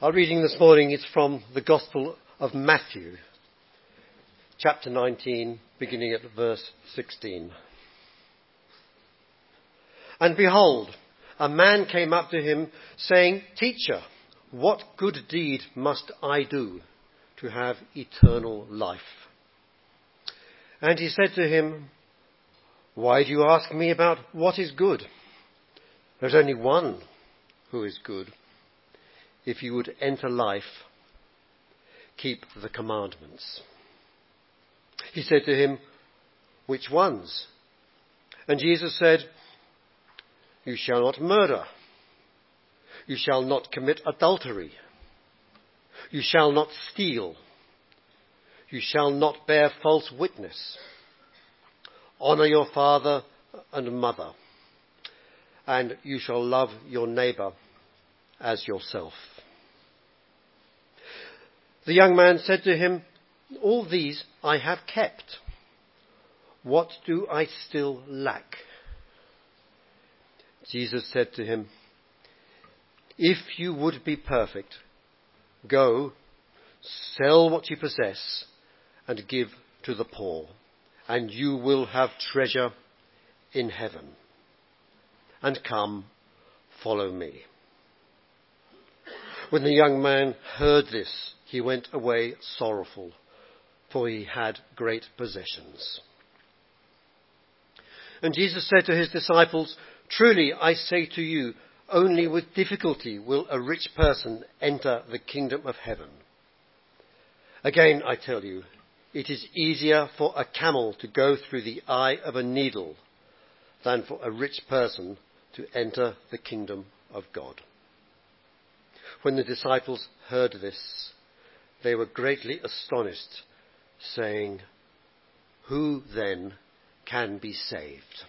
Our reading this morning is from the Gospel of Matthew, chapter 19, beginning at verse 16. And behold, a man came up to him saying, Teacher, what good deed must I do to have eternal life? And he said to him, Why do you ask me about what is good? There's only one who is good. If you would enter life, keep the commandments. He said to him, Which ones? And Jesus said, You shall not murder. You shall not commit adultery. You shall not steal. You shall not bear false witness. Honor your father and mother. And you shall love your neighbor as yourself. The young man said to him, All these I have kept. What do I still lack? Jesus said to him, If you would be perfect, go, sell what you possess, and give to the poor, and you will have treasure in heaven. And come, follow me. When the young man heard this, he went away sorrowful, for he had great possessions. And Jesus said to his disciples, Truly I say to you, only with difficulty will a rich person enter the kingdom of heaven. Again, I tell you, it is easier for a camel to go through the eye of a needle than for a rich person to enter the kingdom of God. When the disciples heard this, they were greatly astonished, saying, Who then can be saved?